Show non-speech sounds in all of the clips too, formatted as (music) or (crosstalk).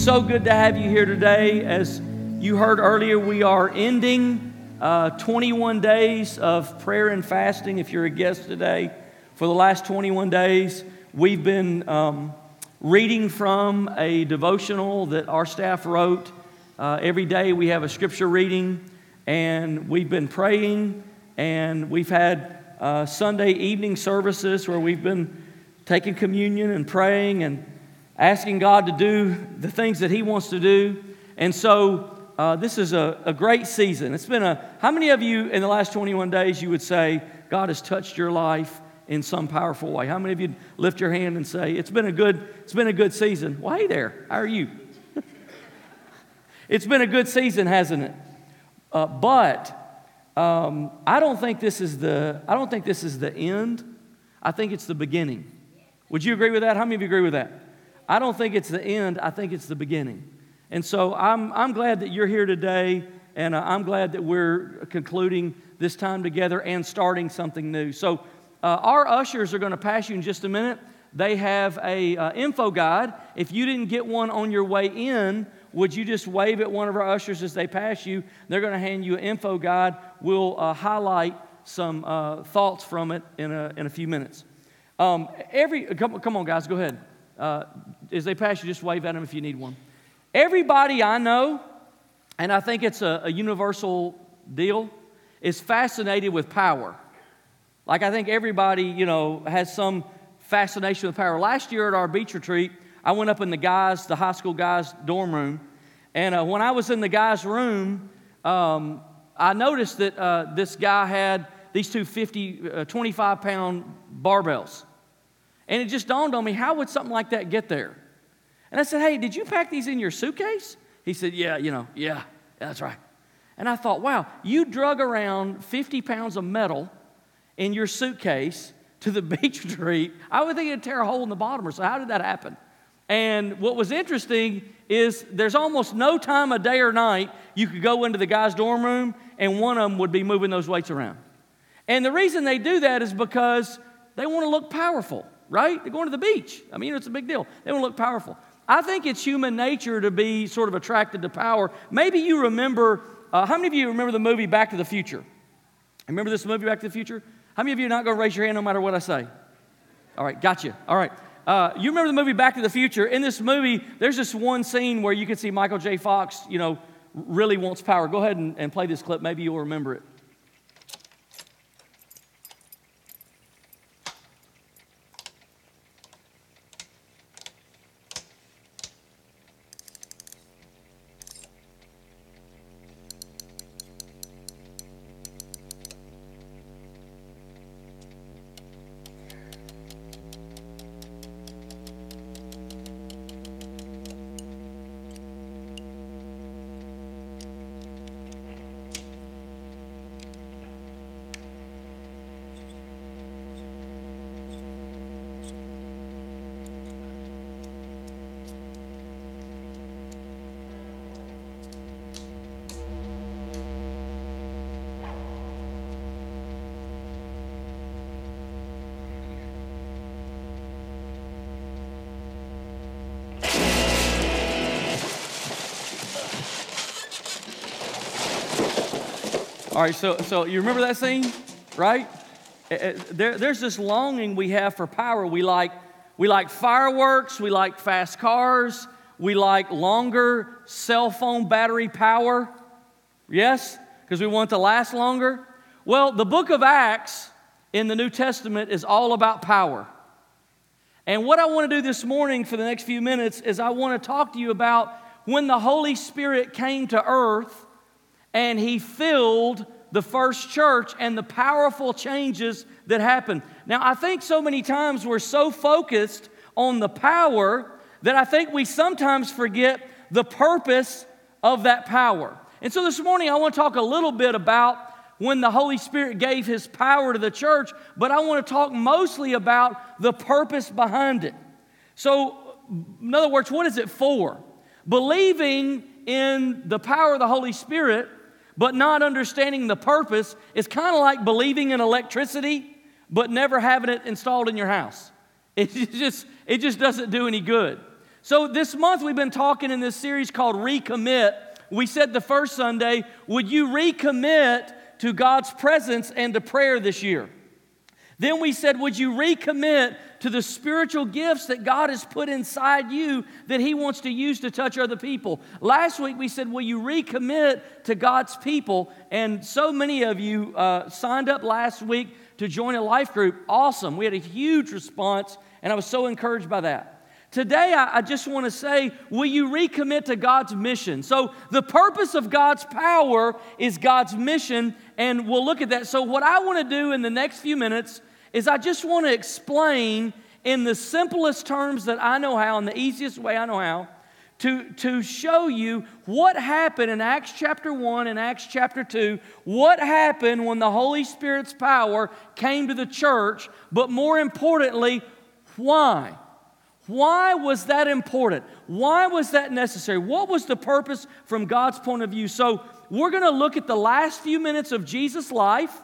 so good to have you here today. As you heard earlier, we are ending uh, 21 days of prayer and fasting. If you're a guest today, for the last 21 days, we've been um, reading from a devotional that our staff wrote. Uh, every day we have a scripture reading, and we've been praying, and we've had uh, Sunday evening services where we've been taking communion and praying and asking God to do the things that He wants to do. And so uh, this is a, a great season. It's been a, how many of you in the last 21 days you would say God has touched your life in some powerful way? How many of you lift your hand and say, it's been a good, it's been a good season? Well, hey there, how are you? (laughs) it's been a good season, hasn't it? Uh, but um, I don't think this is the, I don't think this is the end. I think it's the beginning. Would you agree with that? How many of you agree with that? I don't think it's the end, I think it's the beginning. And so I'm, I'm glad that you're here today, and uh, I'm glad that we're concluding this time together and starting something new. So uh, our ushers are going to pass you in just a minute. They have a uh, info guide. If you didn't get one on your way in, would you just wave at one of our ushers as they pass you? They're going to hand you an info guide. We'll uh, highlight some uh, thoughts from it in a, in a few minutes. Um, every come, come on, guys, go ahead. Uh, as they pass you, just wave at them if you need one. Everybody I know, and I think it's a, a universal deal, is fascinated with power. Like I think everybody, you know, has some fascination with power. Last year at our beach retreat, I went up in the guys, the high school guys' dorm room, and uh, when I was in the guys' room, um, I noticed that uh, this guy had these two 50, uh, 25 pound barbells. And it just dawned on me how would something like that get there? And I said, Hey, did you pack these in your suitcase? He said, Yeah, you know, yeah, that's right. And I thought, wow, you drug around 50 pounds of metal in your suitcase to the (laughs) beach retreat. I would think it'd tear a hole in the bottom or so. How did that happen? And what was interesting is there's almost no time of day or night you could go into the guy's dorm room and one of them would be moving those weights around. And the reason they do that is because they want to look powerful right? They're going to the beach. I mean, it's a big deal. They want to look powerful. I think it's human nature to be sort of attracted to power. Maybe you remember, uh, how many of you remember the movie Back to the Future? Remember this movie, Back to the Future? How many of you are not going to raise your hand no matter what I say? All right, gotcha. All right. Uh, you remember the movie Back to the Future? In this movie, there's this one scene where you can see Michael J. Fox, you know, really wants power. Go ahead and, and play this clip. Maybe you'll remember it. All right, so, so you remember that scene, right? Eh, eh, there, there's this longing we have for power. We like, we like fireworks, we like fast cars, we like longer cell phone battery power. Yes? Because we want to last longer. Well, the book of Acts in the New Testament is all about power. And what I want to do this morning for the next few minutes is I want to talk to you about when the Holy Spirit came to earth and he filled the first church and the powerful changes that happened. Now, I think so many times we're so focused on the power that I think we sometimes forget the purpose of that power. And so this morning, I want to talk a little bit about when the Holy Spirit gave His power to the church, but I want to talk mostly about the purpose behind it. So, in other words, what is it for? Believing in the power of the Holy Spirit but not understanding the purpose is kind of like believing in electricity, but never having it installed in your house. (laughs) It just, it just doesn't do any good. So, this month we've been talking in this series called Recommit. We said the first Sunday, would you recommit to God's presence and to prayer this year? Then we said, would you recommit to the spiritual gifts that God has put inside you that He wants to use to touch other people? Last week we said, will you recommit to God's people? And so many of you uh, signed up last week to join a life group. Awesome. We had a huge response, and I was so encouraged by that. Today, I, I just want to say, will you recommit to God's mission? So, the purpose of God's power is God's mission, and we'll look at that. So, what I want to do in the next few minutes is I just want to explain in the simplest terms that I know how, in the easiest way I know how, to, to show you what happened in Acts chapter 1 and Acts chapter 2, what happened when the Holy Spirit's power came to the church, but more importantly, why? Why was that important? Why was that necessary? What was the purpose from God's point of view? So, we're going to look at the last few minutes of Jesus' life,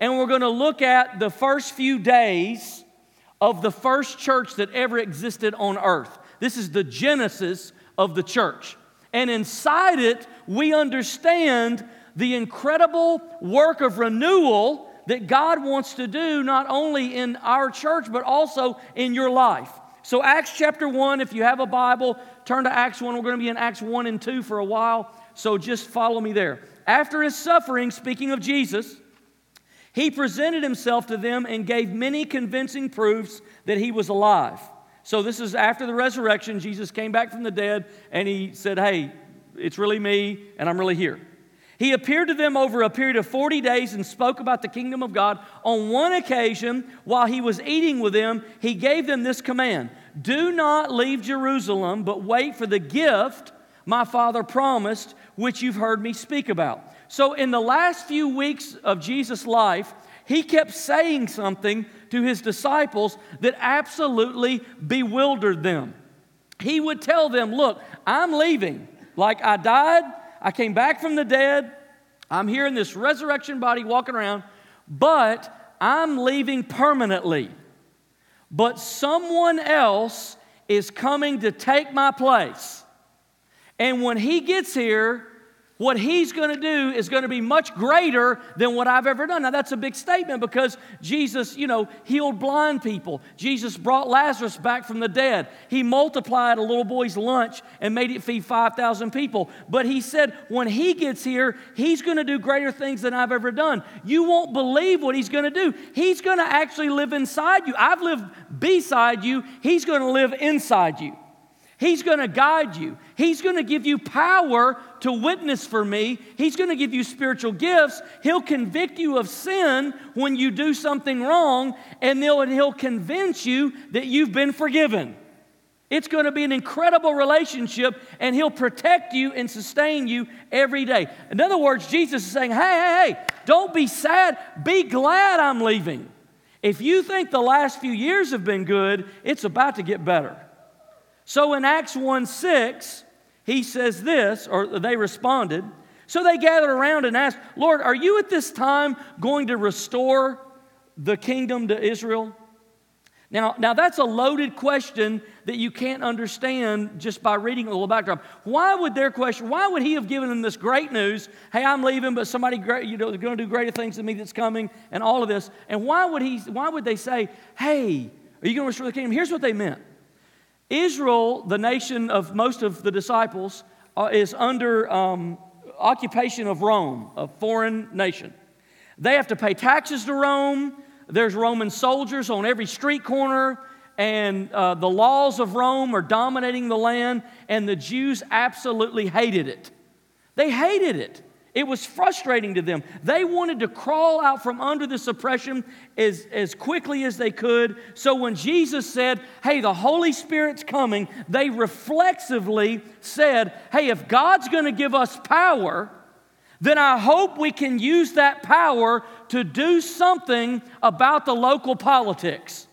and we're going to look at the first few days of the first church that ever existed on earth. This is the genesis of the church. And inside it, we understand the incredible work of renewal that God wants to do not only in our church, but also in your life. So, Acts chapter 1, if you have a Bible, turn to Acts 1. We're going to be in Acts 1 and 2 for a while, so just follow me there. After his suffering, speaking of Jesus, he presented himself to them and gave many convincing proofs that he was alive. So, this is after the resurrection. Jesus came back from the dead and he said, Hey, it's really me, and I'm really here. He appeared to them over a period of 40 days and spoke about the kingdom of God. On one occasion, while he was eating with them, he gave them this command Do not leave Jerusalem, but wait for the gift my Father promised, which you've heard me speak about. So, in the last few weeks of Jesus' life, he kept saying something to his disciples that absolutely bewildered them. He would tell them, Look, I'm leaving. Like I died, I came back from the dead. I'm here in this resurrection body walking around, but I'm leaving permanently. But someone else is coming to take my place. And when he gets here, what he's going to do is going to be much greater than what I've ever done. Now, that's a big statement because Jesus, you know, healed blind people. Jesus brought Lazarus back from the dead. He multiplied a little boy's lunch and made it feed 5,000 people. But he said, when he gets here, he's going to do greater things than I've ever done. You won't believe what he's going to do. He's going to actually live inside you. I've lived beside you, he's going to live inside you. He's going to guide you. He's going to give you power to witness for me. He's going to give you spiritual gifts. He'll convict you of sin when you do something wrong, and he'll convince you that you've been forgiven. It's going to be an incredible relationship, and He'll protect you and sustain you every day. In other words, Jesus is saying, Hey, hey, hey, don't be sad. Be glad I'm leaving. If you think the last few years have been good, it's about to get better. So in Acts 1 6, he says this, or they responded. So they gathered around and asked, Lord, are you at this time going to restore the kingdom to Israel? Now, now that's a loaded question that you can't understand just by reading a little backdrop. Why would their question, why would he have given them this great news? Hey, I'm leaving, but somebody great, you know, going to do greater things than me that's coming, and all of this. And why would he, why would they say, hey, are you going to restore the kingdom? Here's what they meant. Israel, the nation of most of the disciples, uh, is under um, occupation of Rome, a foreign nation. They have to pay taxes to Rome. There's Roman soldiers on every street corner, and uh, the laws of Rome are dominating the land, and the Jews absolutely hated it. They hated it. It was frustrating to them. They wanted to crawl out from under this oppression as, as quickly as they could. So when Jesus said, Hey, the Holy Spirit's coming, they reflexively said, Hey, if God's going to give us power, then I hope we can use that power to do something about the local politics.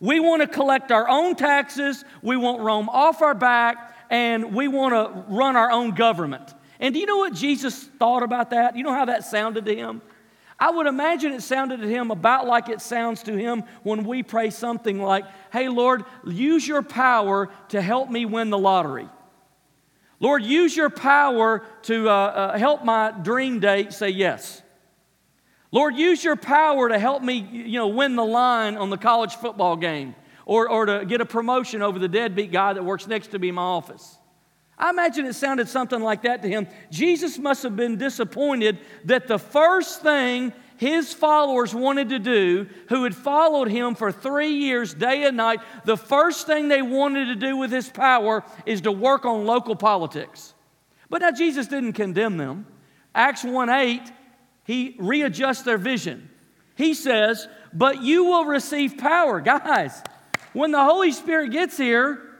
We want to collect our own taxes, we want Rome off our back, and we want to run our own government. And do you know what Jesus thought about that? You know how that sounded to him? I would imagine it sounded to him about like it sounds to him when we pray something like, Hey, Lord, use your power to help me win the lottery. Lord, use your power to uh, uh, help my dream date say yes. Lord, use your power to help me, you know, win the line on the college football game or, or to get a promotion over the deadbeat guy that works next to me in my office. I imagine it sounded something like that to him. Jesus must have been disappointed that the first thing his followers wanted to do, who had followed him for three years, day and night, the first thing they wanted to do with his power is to work on local politics. But now Jesus didn't condemn them. Acts 1 8, he readjusts their vision. He says, But you will receive power. (laughs) Guys, when the Holy Spirit gets here,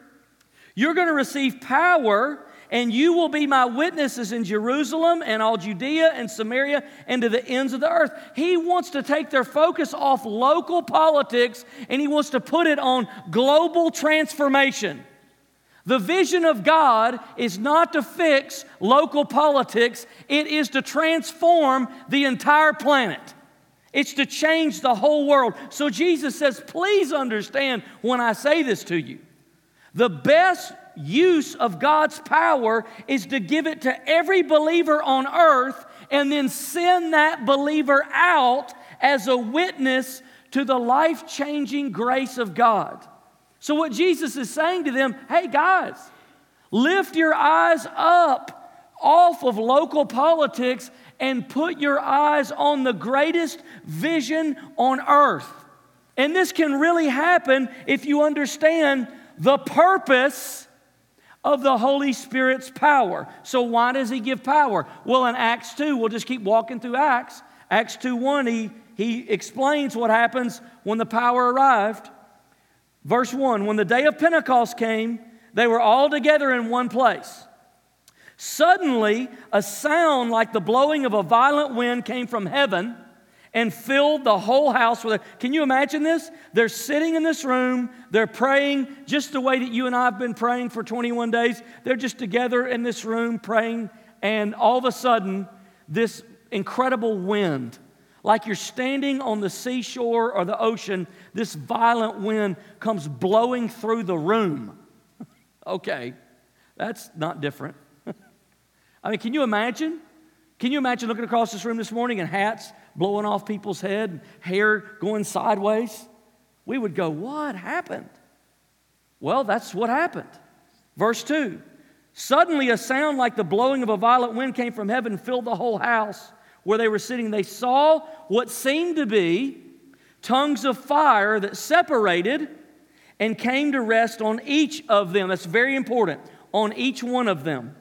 you're going to receive power and you will be my witnesses in Jerusalem and all Judea and Samaria and to the ends of the earth. He wants to take their focus off local politics and he wants to put it on global transformation. The vision of God is not to fix local politics, it is to transform the entire planet. It's to change the whole world. So Jesus says, please understand when I say this to you. The best use of God's power is to give it to every believer on earth and then send that believer out as a witness to the life changing grace of God. So, what Jesus is saying to them, hey guys, lift your eyes up off of local politics and put your eyes on the greatest vision on earth. And this can really happen if you understand the purpose of the Holy Spirit's power. So, why does he give power? Well, in Acts 2, we'll just keep walking through Acts. Acts 2 1, he, he explains what happens when the power arrived. Verse 1 When the day of Pentecost came, they were all together in one place. Suddenly, a sound like the blowing of a violent wind came from heaven and filled the whole house with it. Can you imagine this? They're sitting in this room, they're praying just the way that you and I have been praying for 21 days. They're just together in this room praying, and all of a sudden, this incredible wind, like you're standing on the seashore or the ocean, this violent wind comes blowing through the room. (laughs) okay, that's not different. (laughs) I mean, can you imagine? Can you imagine looking across this room this morning and hats blowing off people's head, hair going sideways? We would go, What happened? Well, that's what happened. Verse 2 Suddenly, a sound like the blowing of a violent wind came from heaven and filled the whole house where they were sitting. They saw what seemed to be tongues of fire that separated and came to rest on each of them. That's very important, on each one of them.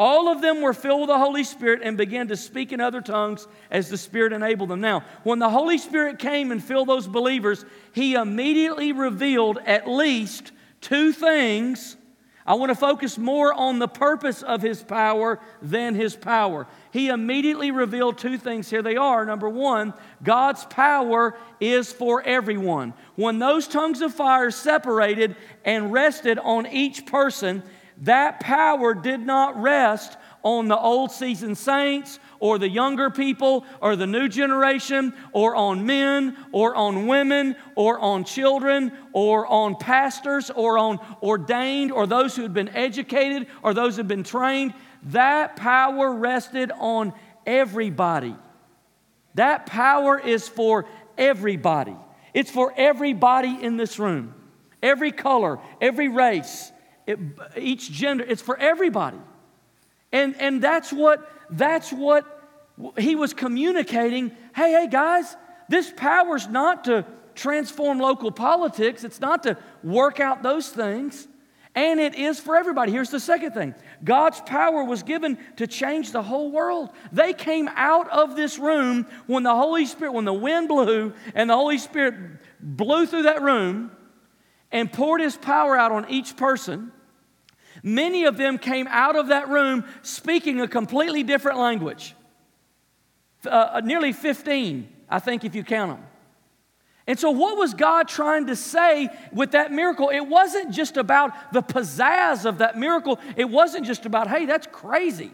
All of them were filled with the Holy Spirit and began to speak in other tongues as the Spirit enabled them. Now, when the Holy Spirit came and filled those believers, He immediately revealed at least two things. I want to focus more on the purpose of His power than His power. He immediately revealed two things. Here they are. Number one, God's power is for everyone. When those tongues of fire separated and rested on each person, that power did not rest on the old seasoned saints or the younger people or the new generation or on men or on women or on children or on pastors or on ordained or those who had been educated or those who had been trained. That power rested on everybody. That power is for everybody. It's for everybody in this room, every color, every race it, each gender, it's for everybody. And, and that's what that's what he was communicating. Hey, hey, guys, this power's not to transform local politics, it's not to work out those things. And it is for everybody. Here's the second thing God's power was given to change the whole world. They came out of this room when the Holy Spirit, when the wind blew and the Holy Spirit blew through that room and poured his power out on each person. Many of them came out of that room speaking a completely different language. Uh, uh, nearly 15, I think, if you count them. And so, what was God trying to say with that miracle? It wasn't just about the pizzazz of that miracle. It wasn't just about, hey, that's crazy.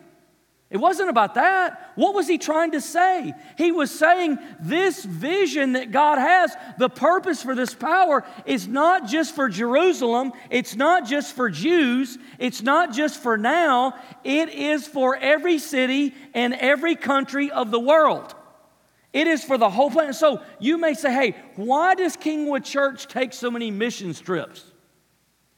It wasn't about that. What was he trying to say? He was saying this vision that God has, the purpose for this power, is not just for Jerusalem, it's not just for Jews, it's not just for now, it is for every city and every country of the world. It is for the whole planet. So you may say, hey, why does Kingwood Church take so many mission trips?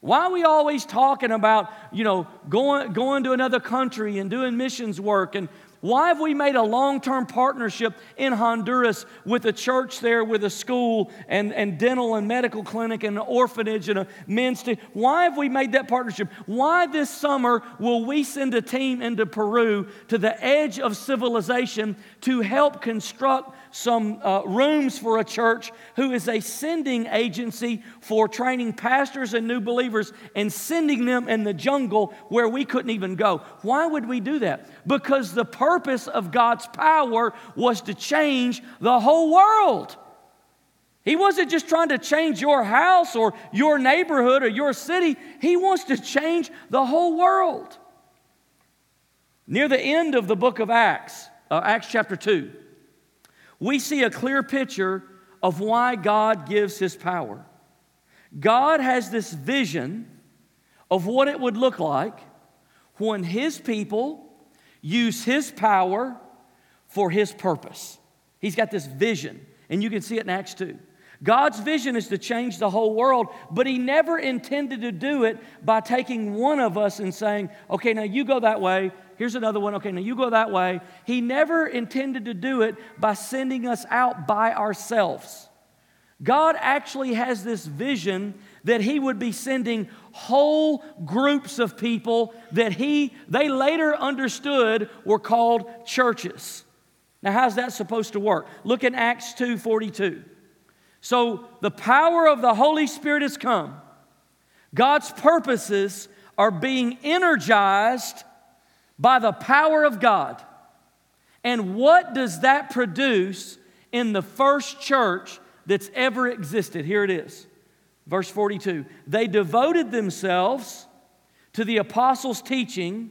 Why are we always talking about, you know, going, going to another country and doing missions work and why have we made a long term partnership in Honduras with a church there, with a school and, and dental and medical clinic and an orphanage and a men's team? Why have we made that partnership? Why this summer will we send a team into Peru to the edge of civilization to help construct some uh, rooms for a church who is a sending agency for training pastors and new believers and sending them in the jungle where we couldn't even go? Why would we do that? Because the purpose of God's power was to change the whole world. He wasn't just trying to change your house or your neighborhood or your city, He wants to change the whole world. Near the end of the book of Acts, uh, Acts chapter 2, we see a clear picture of why God gives His power. God has this vision of what it would look like when His people use his power for his purpose. He's got this vision, and you can see it in Acts 2. God's vision is to change the whole world, but He never intended to do it by taking one of us and saying, okay, now you go that way. Here's another one. Okay, now you go that way. He never intended to do it by sending us out by ourselves. God actually has this vision that he would be sending whole groups of people that he they later understood were called churches. Now how's that supposed to work? Look in Acts 2:42. So the power of the Holy Spirit has come. God's purposes are being energized by the power of God. And what does that produce in the first church that's ever existed? Here it is. Verse 42 They devoted themselves to the apostles' teaching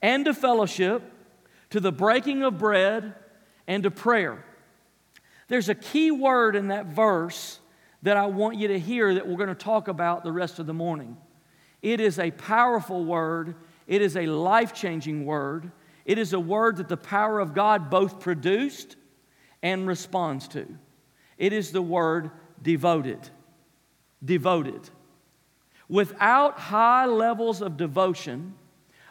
and to fellowship, to the breaking of bread, and to prayer. There's a key word in that verse that I want you to hear that we're going to talk about the rest of the morning. It is a powerful word, it is a life changing word. It is a word that the power of God both produced and responds to. It is the word devoted devoted. Without high levels of devotion,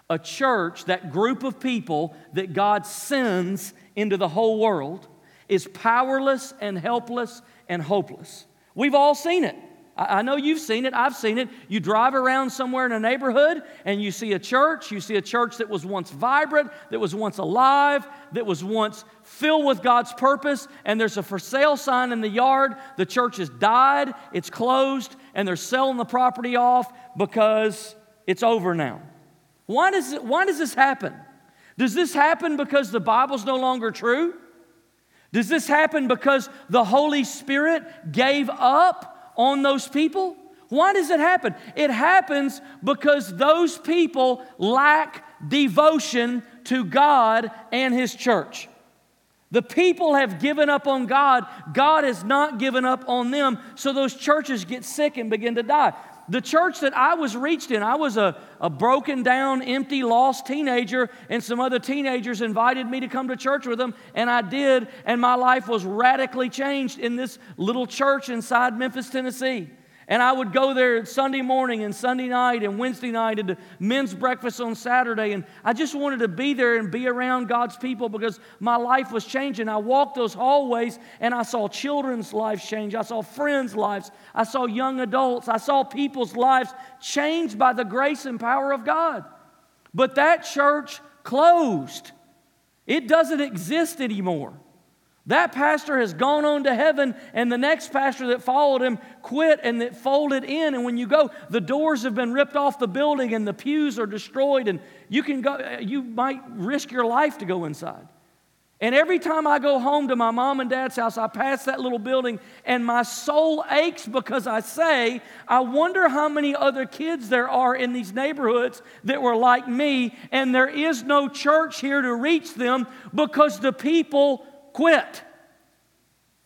a church, that group of people that God sends into the whole world, is powerless and helpless and hopeless. We've all seen it. I know you've seen it, I've seen it. You drive around somewhere in a neighborhood and you see a church. You see a church that was once vibrant, that was once alive, that was once filled with God's purpose, and there's a for sale sign in the yard. The church has died, it's closed, and they're selling the property off because it's over now. Why does, it, why does this happen? Does this happen because the Bible's no longer true? Does this happen because the Holy Spirit gave up on those people? Why does it happen? It happens because those people lack devotion to God and His church. The people have given up on God. God has not given up on them. So those churches get sick and begin to die. The church that I was reached in, I was a, a broken down, empty, lost teenager, and some other teenagers invited me to come to church with them, and I did, and my life was radically changed in this little church inside Memphis, Tennessee. And I would go there Sunday morning and Sunday night and Wednesday night and men's breakfast on Saturday. And I just wanted to be there and be around God's people because my life was changing. I walked those hallways and I saw children's lives change. I saw friends' lives. I saw young adults. I saw people's lives changed by the grace and power of God. But that church closed, it doesn't exist anymore. That pastor has gone on to heaven, and the next pastor that followed him quit and that folded in. And when you go, the doors have been ripped off the building and the pews are destroyed, and you can go, you might risk your life to go inside. And every time I go home to my mom and dad's house, I pass that little building and my soul aches because I say, I wonder how many other kids there are in these neighborhoods that were like me, and there is no church here to reach them because the people quit.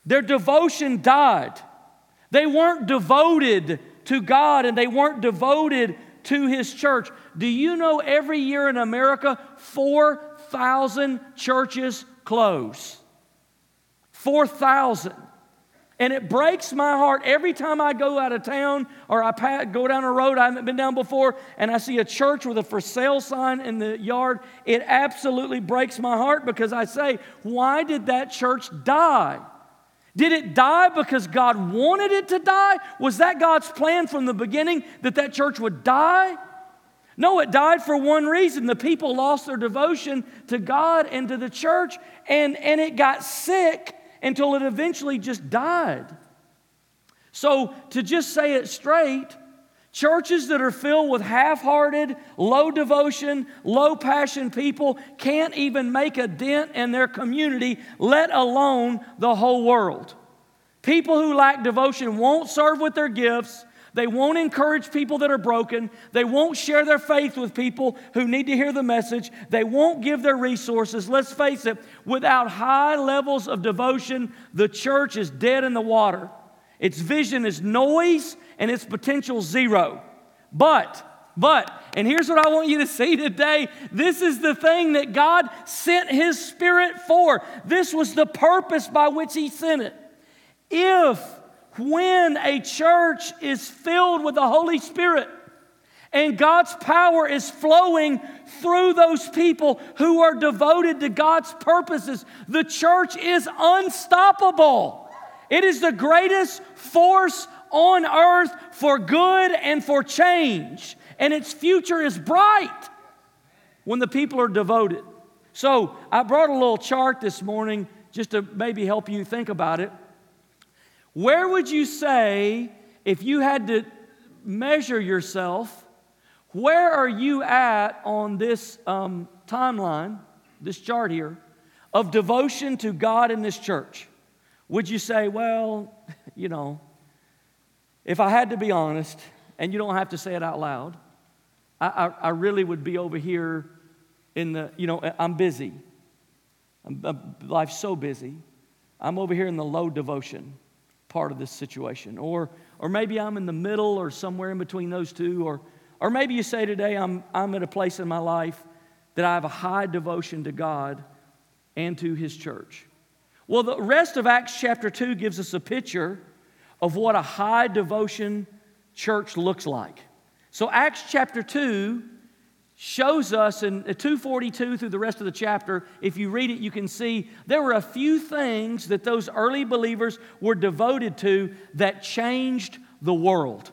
Their devotion died. They weren't devoted to God and they weren't devoted to His church. Do you know every year in America, 4,000 churches close? 4,000. And it breaks my heart every time I go out of town or I go down a road I haven't been down before and I see a church with a for sale sign in the yard. It absolutely breaks my heart because I say, why did that church die? Did it die because God wanted it to die? Was that God's plan from the beginning that that church would die? No, it died for one reason. The people lost their devotion to God and to the church, and, and it got sick until it eventually just died. So, to just say it straight, churches that are filled with half hearted, low devotion, low passion people can't even make a dent in their community, let alone the whole world. People who lack devotion won't serve with their gifts. They won't encourage people that are broken. They won't share their faith with people who need to hear the message. They won't give their resources. Let's face it, without high levels of devotion, the church is dead in the water. Its vision is noise and its potential zero. But, but, and here's what I want you to see today. This is the thing that God sent His Spirit for. This was the purpose by which He sent it. If when a church is filled with the Holy Spirit and God's power is flowing through those people who are devoted to God's purposes, the church is unstoppable. It is the greatest force on earth for good and for change, and its future is bright when the people are devoted. So, I brought a little chart this morning just to maybe help you think about it. Where would you say, if you had to measure yourself, where are you at on this um, timeline, this chart here, of devotion to God in this church? Would you say, well, (laughs) you know, if I had to be honest, and you don't have to say it out loud, I, I, I really would be over here in the, you know, I'm busy. I'm, I'm, life's so busy. I'm over here in the low devotion part of this situation. Or, or maybe I'm in the middle or somewhere in between those two. Or, or maybe you say today, I'm, I'm at a place in my life that I have a high devotion to God and to His church. Well, the rest of Acts chapter 2 gives us a picture of what a high devotion church looks like. So, Acts chapter 2 shows us in 242 through the rest of the chapter, if you read it, you can see there were a few things that those early believers were devoted to that changed the world.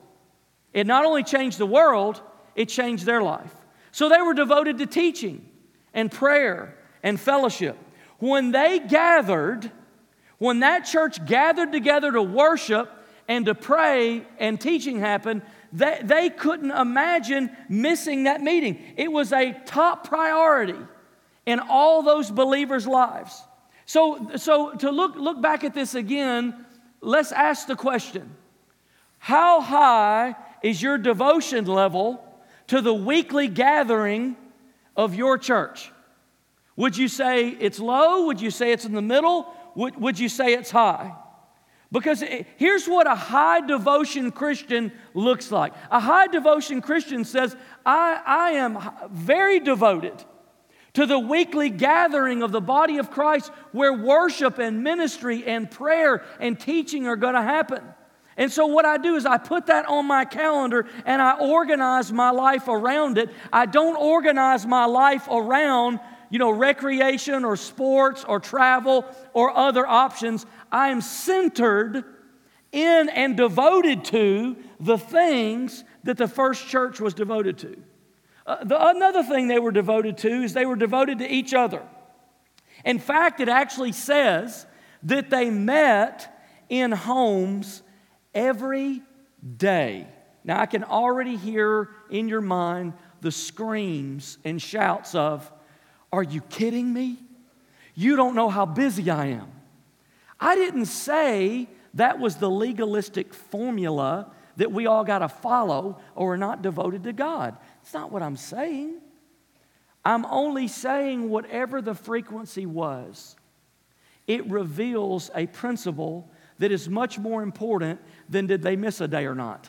It not only changed the world, it changed their life. So they were devoted to teaching and prayer and fellowship. When they gathered, when that church gathered together to worship and to pray and teaching happened, they, they couldn't imagine missing that meeting. It was a top priority in all those believers' lives. So, so to look, look back at this again, let's ask the question How high is your devotion level to the weekly gathering of your church? Would you say it's low? Would you say it's in the middle? Would, would you say it's high? Because here's what a high devotion Christian looks like. A high devotion Christian says, I, I am very devoted to the weekly gathering of the body of Christ where worship and ministry and prayer and teaching are going to happen. And so, what I do is I put that on my calendar and I organize my life around it. I don't organize my life around you know, recreation or sports or travel or other options. I am centered in and devoted to the things that the first church was devoted to. Uh, the, another thing they were devoted to is they were devoted to each other. In fact, it actually says that they met in homes every day. Now, I can already hear in your mind the screams and shouts of, are you kidding me? You don't know how busy I am. I didn't say that was the legalistic formula that we all got to follow or are not devoted to God. It's not what I'm saying. I'm only saying whatever the frequency was, it reveals a principle that is much more important than did they miss a day or not.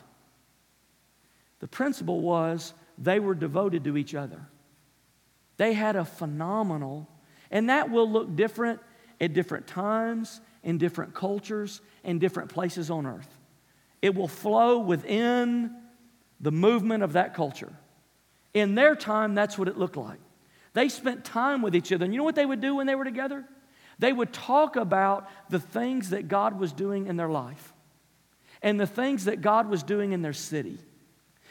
The principle was they were devoted to each other. They had a phenomenal, and that will look different at different times, in different cultures, and different places on earth. It will flow within the movement of that culture. In their time, that's what it looked like. They spent time with each other. And you know what they would do when they were together? They would talk about the things that God was doing in their life and the things that God was doing in their city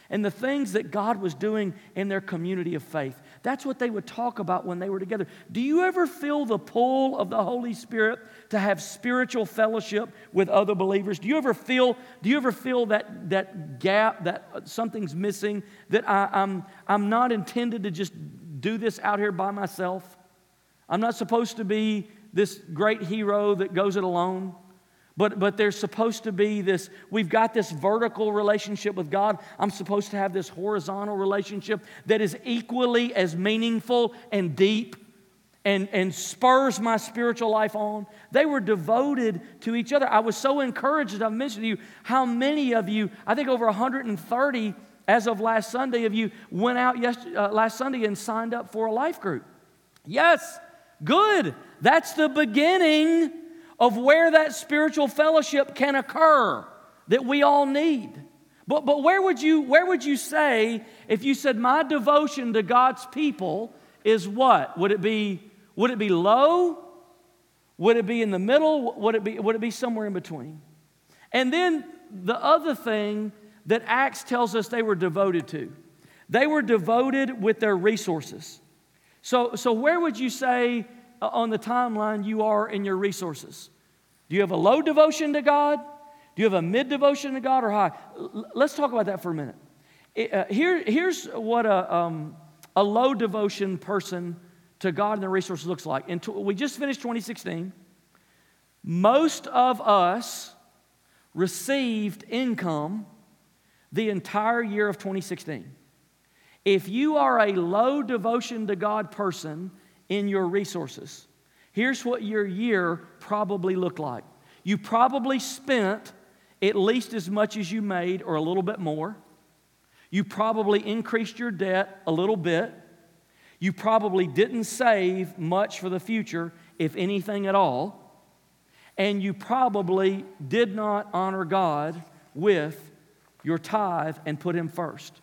and the things that God was doing in their community of faith. That's what they would talk about when they were together. Do you ever feel the pull of the Holy Spirit to have spiritual fellowship with other believers? Do you ever feel, do you ever feel that, that gap, that something's missing, that I, I'm, I'm not intended to just do this out here by myself? I'm not supposed to be this great hero that goes it alone. But, but there's supposed to be this, we've got this vertical relationship with God. I'm supposed to have this horizontal relationship that is equally as meaningful and deep and, and spurs my spiritual life on. They were devoted to each other. I was so encouraged, I've mentioned to you how many of you, I think over 130 as of last Sunday, of you went out yesterday, uh, last Sunday and signed up for a life group. Yes, good. That's the beginning of where that spiritual fellowship can occur that we all need. But, but where, would you, where would you say if you said, My devotion to God's people is what? Would it be, would it be low? Would it be in the middle? Would it be, would it be somewhere in between? And then the other thing that Acts tells us they were devoted to they were devoted with their resources. So, so where would you say on the timeline you are in your resources? Do you have a low devotion to God? Do you have a mid devotion to God or high? Let's talk about that for a minute. Uh, here, here's what a, um, a low devotion person to God and their resources looks like. And we just finished 2016. Most of us received income the entire year of 2016. If you are a low devotion to God person in your resources. Here's what your year probably looked like you probably spent at least as much as you made or a little bit more. You probably increased your debt a little bit. You probably didn't save much for the future, if anything at all. And you probably did not honor God with your tithe and put Him first.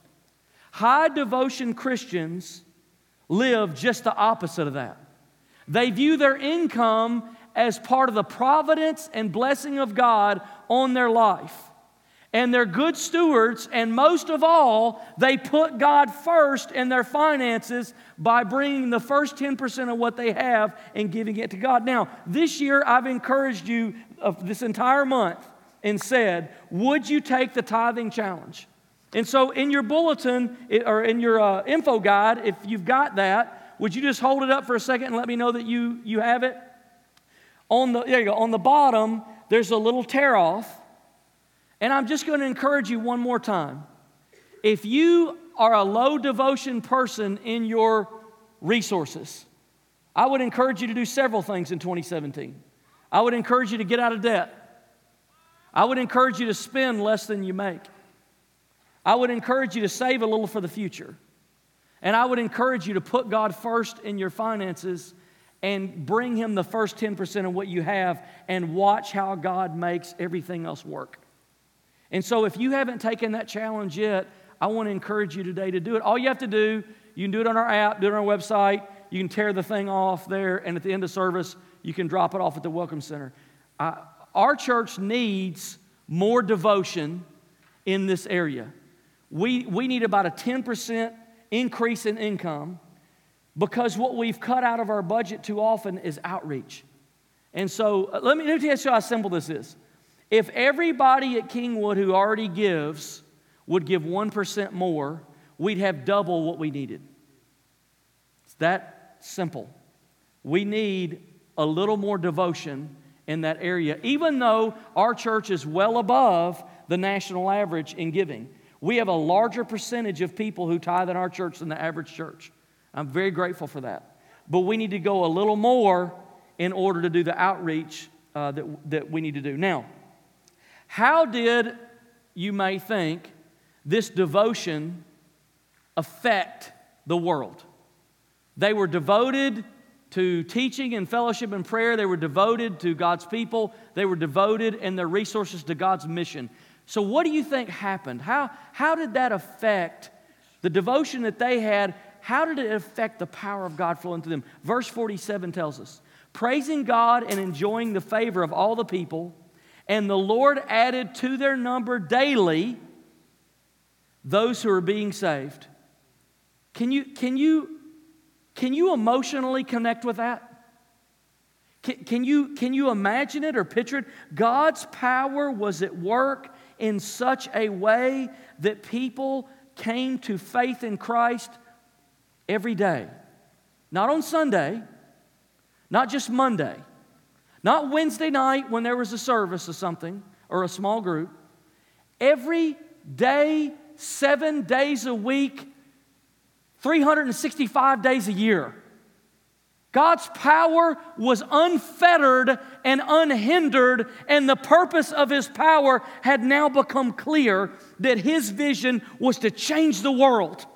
High devotion Christians live just the opposite of that. They view their income as part of the providence and blessing of God on their life. And they're good stewards, and most of all, they put God first in their finances by bringing the first 10% of what they have and giving it to God. Now, this year, I've encouraged you of this entire month and said, Would you take the tithing challenge? And so, in your bulletin or in your uh, info guide, if you've got that, would you just hold it up for a second and let me know that you, you have it? On the, there you go. On the bottom, there's a little tear off. And I'm just going to encourage you one more time. If you are a low devotion person in your resources, I would encourage you to do several things in 2017. I would encourage you to get out of debt. I would encourage you to spend less than you make. I would encourage you to save a little for the future. And I would encourage you to put God first in your finances and bring Him the first 10% of what you have and watch how God makes everything else work. And so, if you haven't taken that challenge yet, I want to encourage you today to do it. All you have to do, you can do it on our app, do it on our website. You can tear the thing off there, and at the end of service, you can drop it off at the Welcome Center. Our church needs more devotion in this area we, we need about a 10% increase in income because what we've cut out of our budget too often is outreach. And so uh, let me, let me tell you how simple this is. If everybody at Kingwood who already gives would give 1% more, we'd have double what we needed. It's that simple. We need a little more devotion in that area, even though our church is well above the national average in giving. We have a larger percentage of people who tithe in our church than the average church. I'm very grateful for that. But we need to go a little more in order to do the outreach uh, that, that we need to do. Now, how did, you may think, this devotion affect the world? They were devoted to teaching and fellowship and prayer. They were devoted to God's people. They were devoted in their resources to God's mission. So, what do you think happened? How, how did that affect the devotion that they had? How did it affect the power of God flowing through them? Verse 47 tells us praising God and enjoying the favor of all the people, and the Lord added to their number daily those who are being saved. Can you, can you can you emotionally connect with that? Can, can, you, can you imagine it or picture it? God's power was at work in such a way that people came to faith in Christ every day. Not on Sunday, not just Monday, not Wednesday night when there was a service or something or a small group. Every day, seven days a week, 365 days a year. God's power was unfettered and unhindered, and the purpose of His power had now become clear that His vision was to change the world.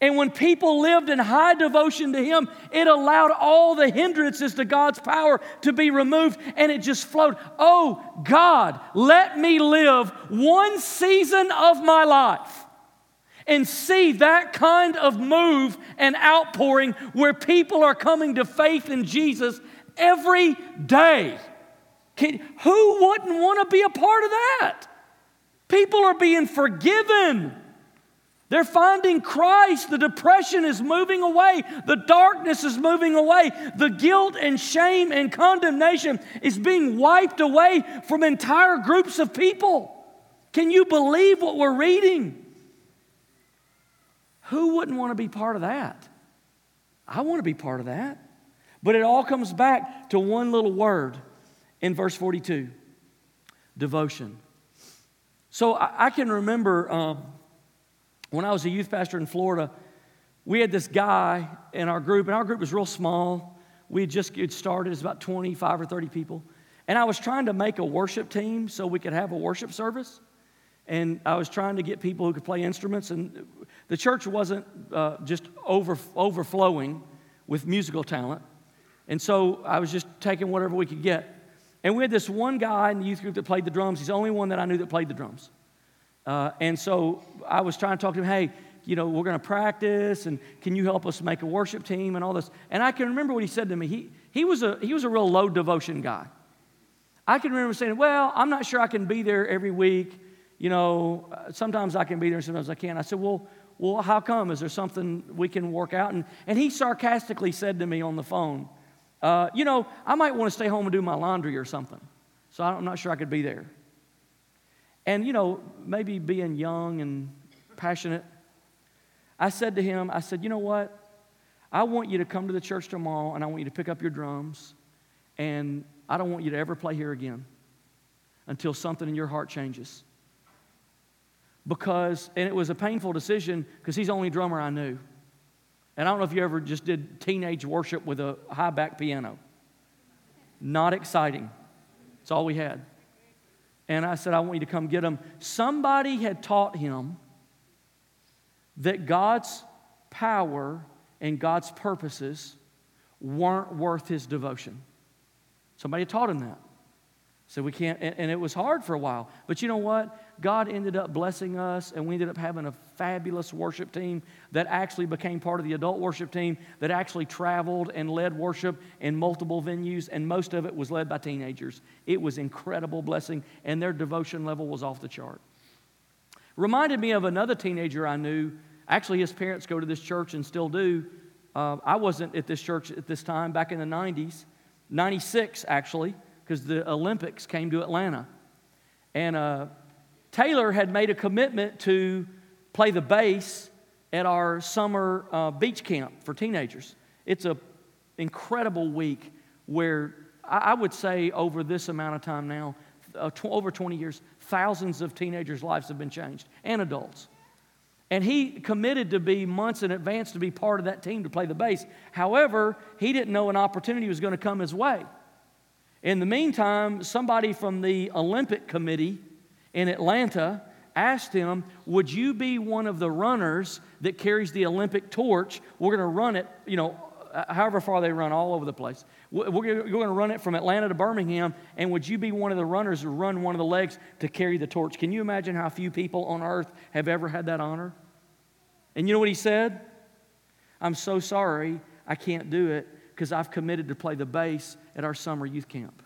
And when people lived in high devotion to Him, it allowed all the hindrances to God's power to be removed and it just flowed. Oh, God, let me live one season of my life and see that kind of move and outpouring where people are coming to faith in Jesus every day. Can, who wouldn't want to be a part of that? People are being forgiven. They're finding Christ. The depression is moving away. The darkness is moving away. The guilt and shame and condemnation is being wiped away from entire groups of people. Can you believe what we're reading? Who wouldn't want to be part of that? I want to be part of that. But it all comes back to one little word in verse 42 devotion. So I, I can remember um, when I was a youth pastor in Florida, we had this guy in our group, and our group was real small. We had just get started, it's about 25 or 30 people. And I was trying to make a worship team so we could have a worship service. And I was trying to get people who could play instruments. And the church wasn't uh, just over, overflowing with musical talent. And so I was just taking whatever we could get. And we had this one guy in the youth group that played the drums. He's the only one that I knew that played the drums. Uh, and so I was trying to talk to him, hey, you know, we're going to practice, and can you help us make a worship team and all this? And I can remember what he said to me. He, he, was, a, he was a real low devotion guy. I can remember saying, well, I'm not sure I can be there every week. You know, sometimes I can be there, and sometimes I can't. I said, well, well, how come? Is there something we can work out? And, and he sarcastically said to me on the phone, uh, You know, I might want to stay home and do my laundry or something. So I'm not sure I could be there. And, you know, maybe being young and passionate, I said to him, I said, You know what? I want you to come to the church tomorrow and I want you to pick up your drums. And I don't want you to ever play here again until something in your heart changes because, and it was a painful decision because he's the only drummer I knew. And I don't know if you ever just did teenage worship with a high back piano. Not exciting. It's all we had. And I said, I want you to come get him. Somebody had taught him that God's power and God's purposes weren't worth his devotion. Somebody taught him that. So we can't, and it was hard for a while. But you know what? God ended up blessing us, and we ended up having a fabulous worship team that actually became part of the adult worship team that actually traveled and led worship in multiple venues, and most of it was led by teenagers. It was incredible blessing, and their devotion level was off the chart. Reminded me of another teenager I knew. Actually, his parents go to this church and still do. Uh, I wasn't at this church at this time, back in the 90s, 96 actually, because the Olympics came to Atlanta. And uh, Taylor had made a commitment to play the bass at our summer uh, beach camp for teenagers. It's an incredible week where I would say over this amount of time now, uh, tw- over 20 years, thousands of teenagers' lives have been changed and adults. And he committed to be months in advance to be part of that team to play the bass. However, he didn't know an opportunity was going to come his way. In the meantime, somebody from the Olympic Committee in Atlanta asked him, Would you be one of the runners that carries the Olympic torch? We're going to run it, you know, uh, however far they run, all over the place. We're going to run it from Atlanta to Birmingham, and would you be one of the runners who run one of the legs to carry the torch? Can you imagine how few people on earth have ever had that honor? And you know what he said? I'm so sorry, I can't do it because I've committed to play the bass at our summer youth camp.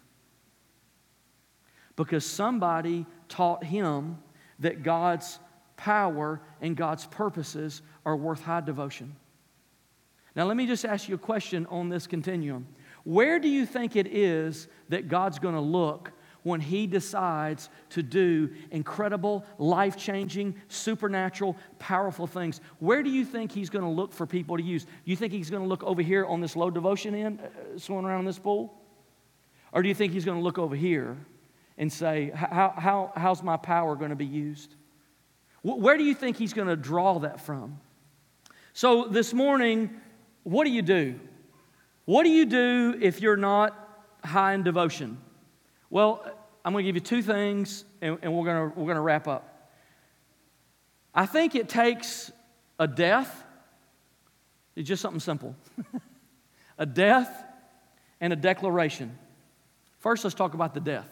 Because somebody taught him that God's power and God's purposes are worth high devotion. Now, let me just ask you a question on this continuum. Where do you think it is that God's going to look when He decides to do incredible, life changing, supernatural, powerful things? Where do you think He's going to look for people to use? You think He's going to look over here on this low devotion end, uh, swimming around in this pool? Or do you think He's going to look over here and say, how, how, How's my power going to be used? Where do you think He's going to draw that from? So this morning, what do you do? What do you do if you're not high in devotion? Well, I'm going to give you two things, and, and we're going to, we're going to wrap up. I think it takes a death, it's just something simple (laughs) a death and a declaration. First, let's talk about the death.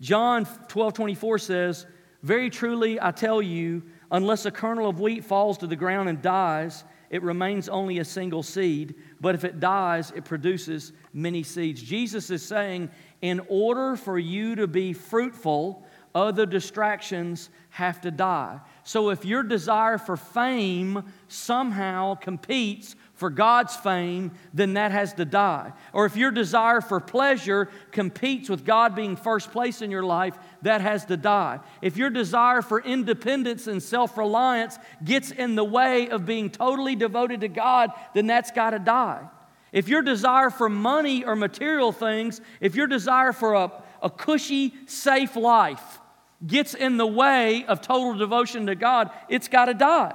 John 12 24 says, Very truly I tell you, unless a kernel of wheat falls to the ground and dies, it remains only a single seed, but if it dies, it produces many seeds. Jesus is saying, in order for you to be fruitful, other distractions have to die. So if your desire for fame somehow competes for God's fame, then that has to die. Or if your desire for pleasure competes with God being first place in your life, that has to die. If your desire for independence and self reliance gets in the way of being totally devoted to God, then that's got to die. If your desire for money or material things, if your desire for a, a cushy, safe life gets in the way of total devotion to God, it's got to die.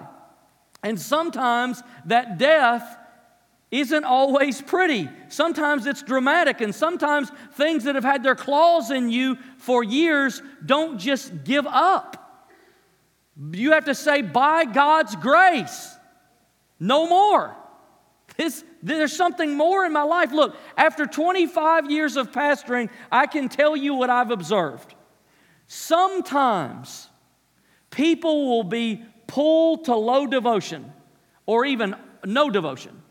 And sometimes that death isn't always pretty. Sometimes it's dramatic, and sometimes things that have had their claws in you for years don't just give up. You have to say, by God's grace, no more. This, there's something more in my life. Look, after 25 years of pastoring, I can tell you what I've observed. Sometimes people will be pulled to low devotion or even no devotion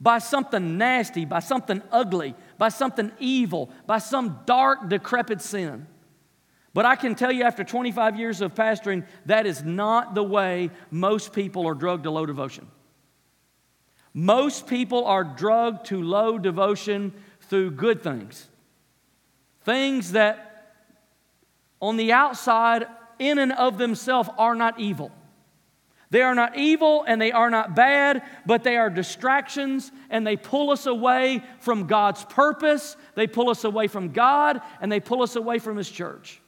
by something nasty, by something ugly, by something evil, by some dark, decrepit sin. But I can tell you after 25 years of pastoring, that is not the way most people are drugged to low devotion. Most people are drugged to low devotion through good things. Things that on the outside, in and of themselves, are not evil. They are not evil and they are not bad, but they are distractions and they pull us away from God's purpose. They pull us away from God and they pull us away from His church.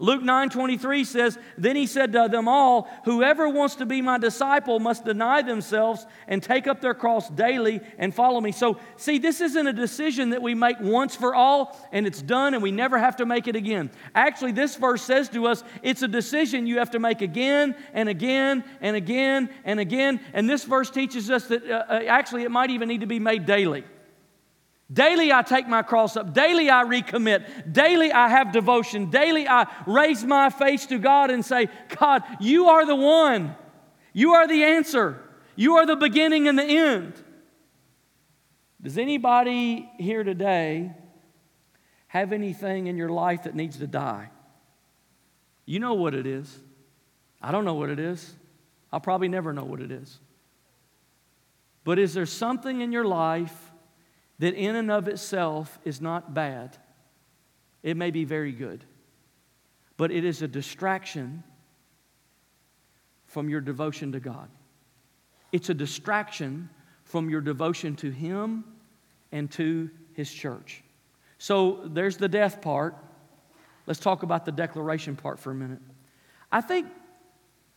Luke 9 23 says, Then he said to them all, Whoever wants to be my disciple must deny themselves and take up their cross daily and follow me. So, see, this isn't a decision that we make once for all and it's done and we never have to make it again. Actually, this verse says to us, it's a decision you have to make again and again and again and again. And this verse teaches us that uh, uh actually it might even need to be made daily. Daily I take my cross up. Daily I recommit. Daily I have devotion. Daily I raise my face to God and say, God, you are the one. You are the answer. You are the beginning and the end. Does anybody here today have anything in your life that needs to die? You know what it is. I don't know what it is. I'll probably never know what it is. But is there something in your life that in and of itself is not bad. It may be very good, but it is a distraction from your devotion to God. It's a distraction from your devotion to Him and to his church. So there's the death part. Let's talk about the declaration part for a minute. I think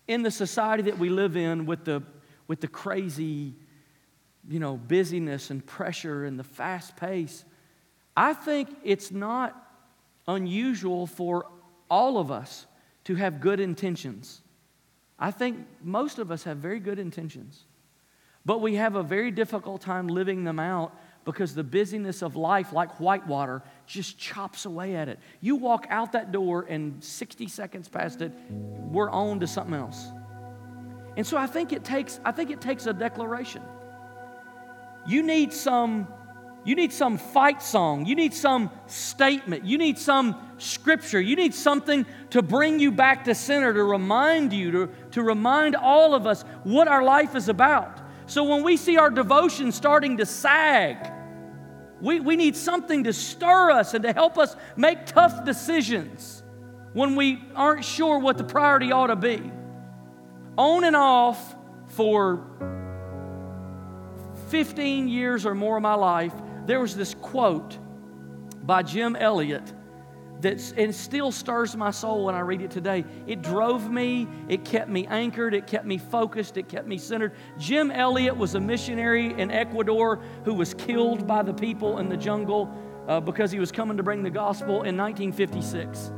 in the society that we live in with the, with the crazy, you know, busyness and pressure and the fast pace, I think it's not unusual for all of us to have good intentions. I think most of us have very good intentions, but we have a very difficult time living them out because the busyness of life, like whitewater, just chops away at it. You walk out that door, and 60 seconds past it, we're on to something else. And so I think it takes, I think it takes a declaration. You need some you need some fight song. You need some statement. You need some scripture. You need something to bring you back to center, to remind you, to, to remind all of us what our life is about. So when we see our devotion starting to sag, we, we need something to stir us and to help us make tough decisions when we aren't sure what the priority ought to be. On and off for 15 years or more of my life, there was this quote by Jim Elliot that still stirs my soul when I read it today. It drove me, it kept me anchored, it kept me focused, it kept me centered. Jim Elliot was a missionary in Ecuador who was killed by the people in the jungle uh, because he was coming to bring the gospel in 1956.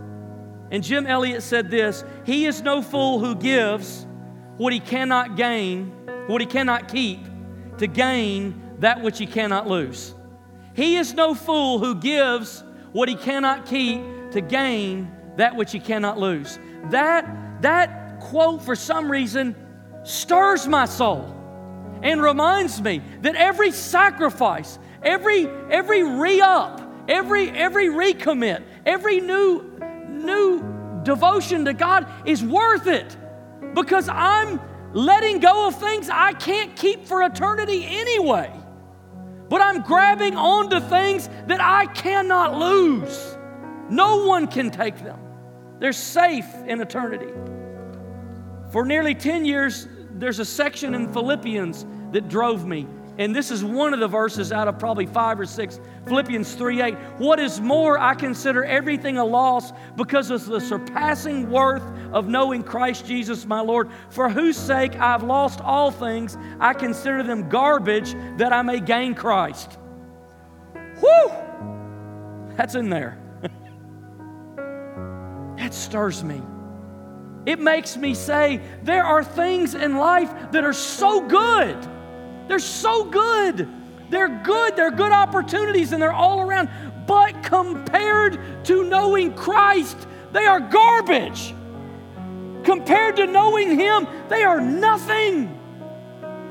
And Jim Elliot said this He is no fool who gives what he cannot gain, what he cannot keep, to gain that which he cannot lose. He is no fool who gives what he cannot keep to gain that which he cannot lose. That, that quote, for some reason, stirs my soul and reminds me that every sacrifice, every, every re up, every, every recommit, every new, new devotion to God is worth it because I'm letting go of things I can't keep for eternity anyway but I'm grabbing onto things that I cannot lose. No one can take them, they're safe in eternity. For nearly 10 years, there's a section in Philippians that drove me. And this is one of the verses out of probably five or six. Philippians 3 8. What is more, I consider everything a loss because of the surpassing worth of knowing Christ Jesus my Lord, for whose sake I've lost all things. I consider them garbage that I may gain Christ. Whew! That's in there. (laughs) that stirs me. It makes me say, there are things in life that are so good they're so good. They're good. They're good opportunities and they're all around. But compared to knowing Christ, they are garbage. Compared to knowing Him, they are nothing.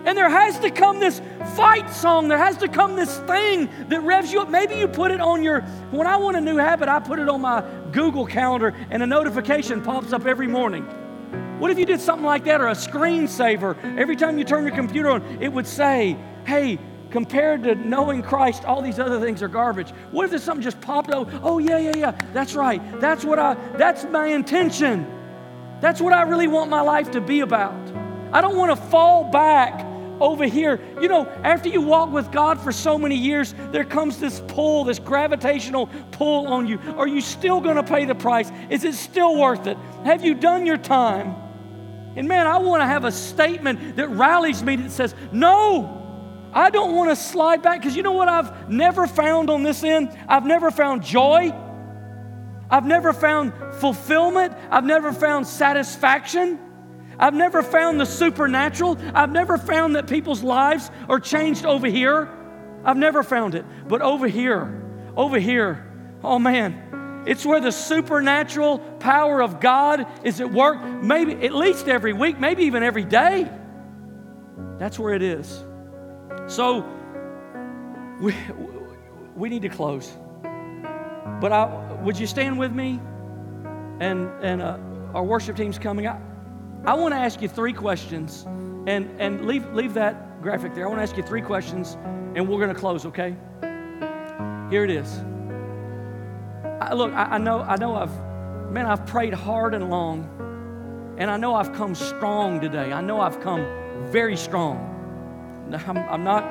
And there has to come this fight song. There has to come this thing that revs you up. Maybe you put it on your, when I want a new habit, I put it on my Google Calendar and a notification pops up every morning. What if you did something like that or a screensaver? Every time you turn your computer on, it would say, hey, compared to knowing Christ, all these other things are garbage. What if there's something just popped up? Oh, yeah, yeah, yeah. That's right. That's what I, that's my intention. That's what I really want my life to be about. I don't want to fall back over here. You know, after you walk with God for so many years, there comes this pull, this gravitational pull on you. Are you still going to pay the price? Is it still worth it? Have you done your time? And man, I want to have a statement that rallies me that says, no, I don't want to slide back because you know what I've never found on this end? I've never found joy. I've never found fulfillment. I've never found satisfaction. I've never found the supernatural. I've never found that people's lives are changed over here. I've never found it. But over here, over here, oh man, it's where the supernatural power of God is at work, maybe at least every week, maybe even every day. That's where it is. So we, we need to close. But I, would you stand with me? And, and uh, our worship team's coming. I, I want to ask you three questions. And, and leave, leave that graphic there. I want to ask you three questions, and we're going to close, okay? Here it is. I, look, I, I, know, I know I've, man, I've prayed hard and long, and I know I've come strong today. I know I've come very strong. I'm, I'm not,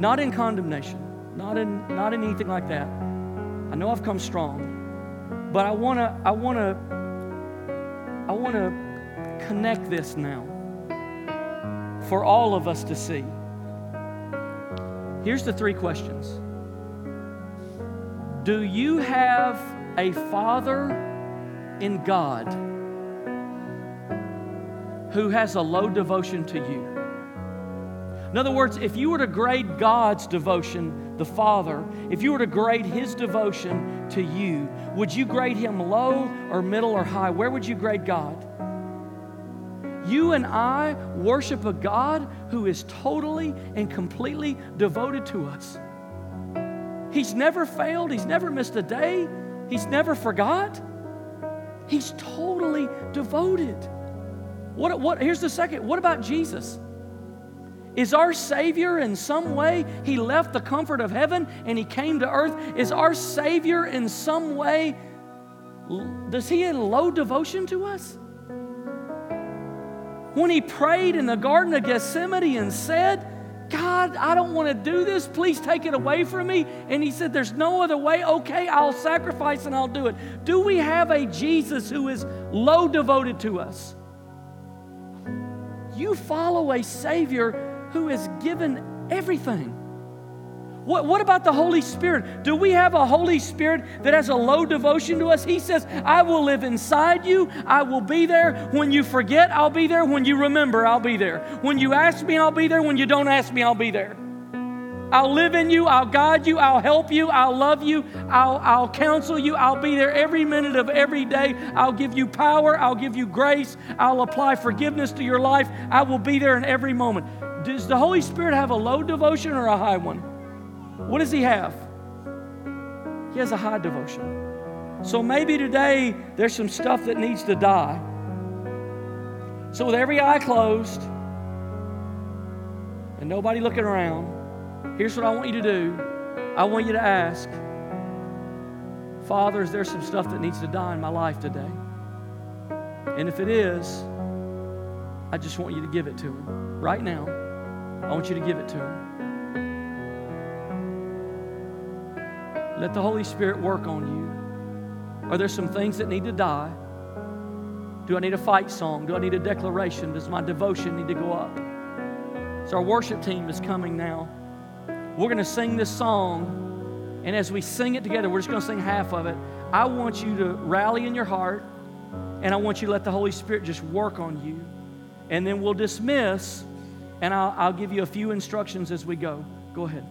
not in condemnation. not in, not in anything like that. I know I've come strong, but I want to, I want to, I want to connect this now for all of us to see. Here's the three questions Do you have a father in God who has a low devotion to you? In other words, if you were to grade God's devotion, the Father, if you were to grade His devotion to you, would you grade Him low or middle or high? Where would you grade God? You and I worship a God who is totally and completely devoted to us. He's never failed, He's never missed a day, He's never forgot. He's totally devoted. What, what, here's the second. What about Jesus? Is our Savior in some way, He left the comfort of heaven and He came to earth? Is our Savior in some way, does He in low devotion to us? When He prayed in the Garden of Gethsemane and said, God, I don't want to do this. Please take it away from me. And he said, There's no other way. Okay, I'll sacrifice and I'll do it. Do we have a Jesus who is low devoted to us? You follow a Savior who has given everything. What, what about the Holy Spirit? Do we have a Holy Spirit that has a low devotion to us? He says, I will live inside you. I will be there. When you forget, I'll be there. When you remember, I'll be there. When you ask me, I'll be there. When you don't ask me, I'll be there. I'll live in you. I'll guide you. I'll help you. I'll love you. I'll, I'll counsel you. I'll be there every minute of every day. I'll give you power. I'll give you grace. I'll apply forgiveness to your life. I will be there in every moment. Does the Holy Spirit have a low devotion or a high one? What does he have? He has a high devotion. So maybe today there's some stuff that needs to die. So, with every eye closed and nobody looking around, here's what I want you to do I want you to ask, Father, is there some stuff that needs to die in my life today? And if it is, I just want you to give it to Him right now. I want you to give it to Him. Let the Holy Spirit work on you. Are there some things that need to die? Do I need a fight song? Do I need a declaration? Does my devotion need to go up? So, our worship team is coming now. We're going to sing this song, and as we sing it together, we're just going to sing half of it. I want you to rally in your heart, and I want you to let the Holy Spirit just work on you. And then we'll dismiss and I'll, I'll give you a few instructions as we go. Go ahead.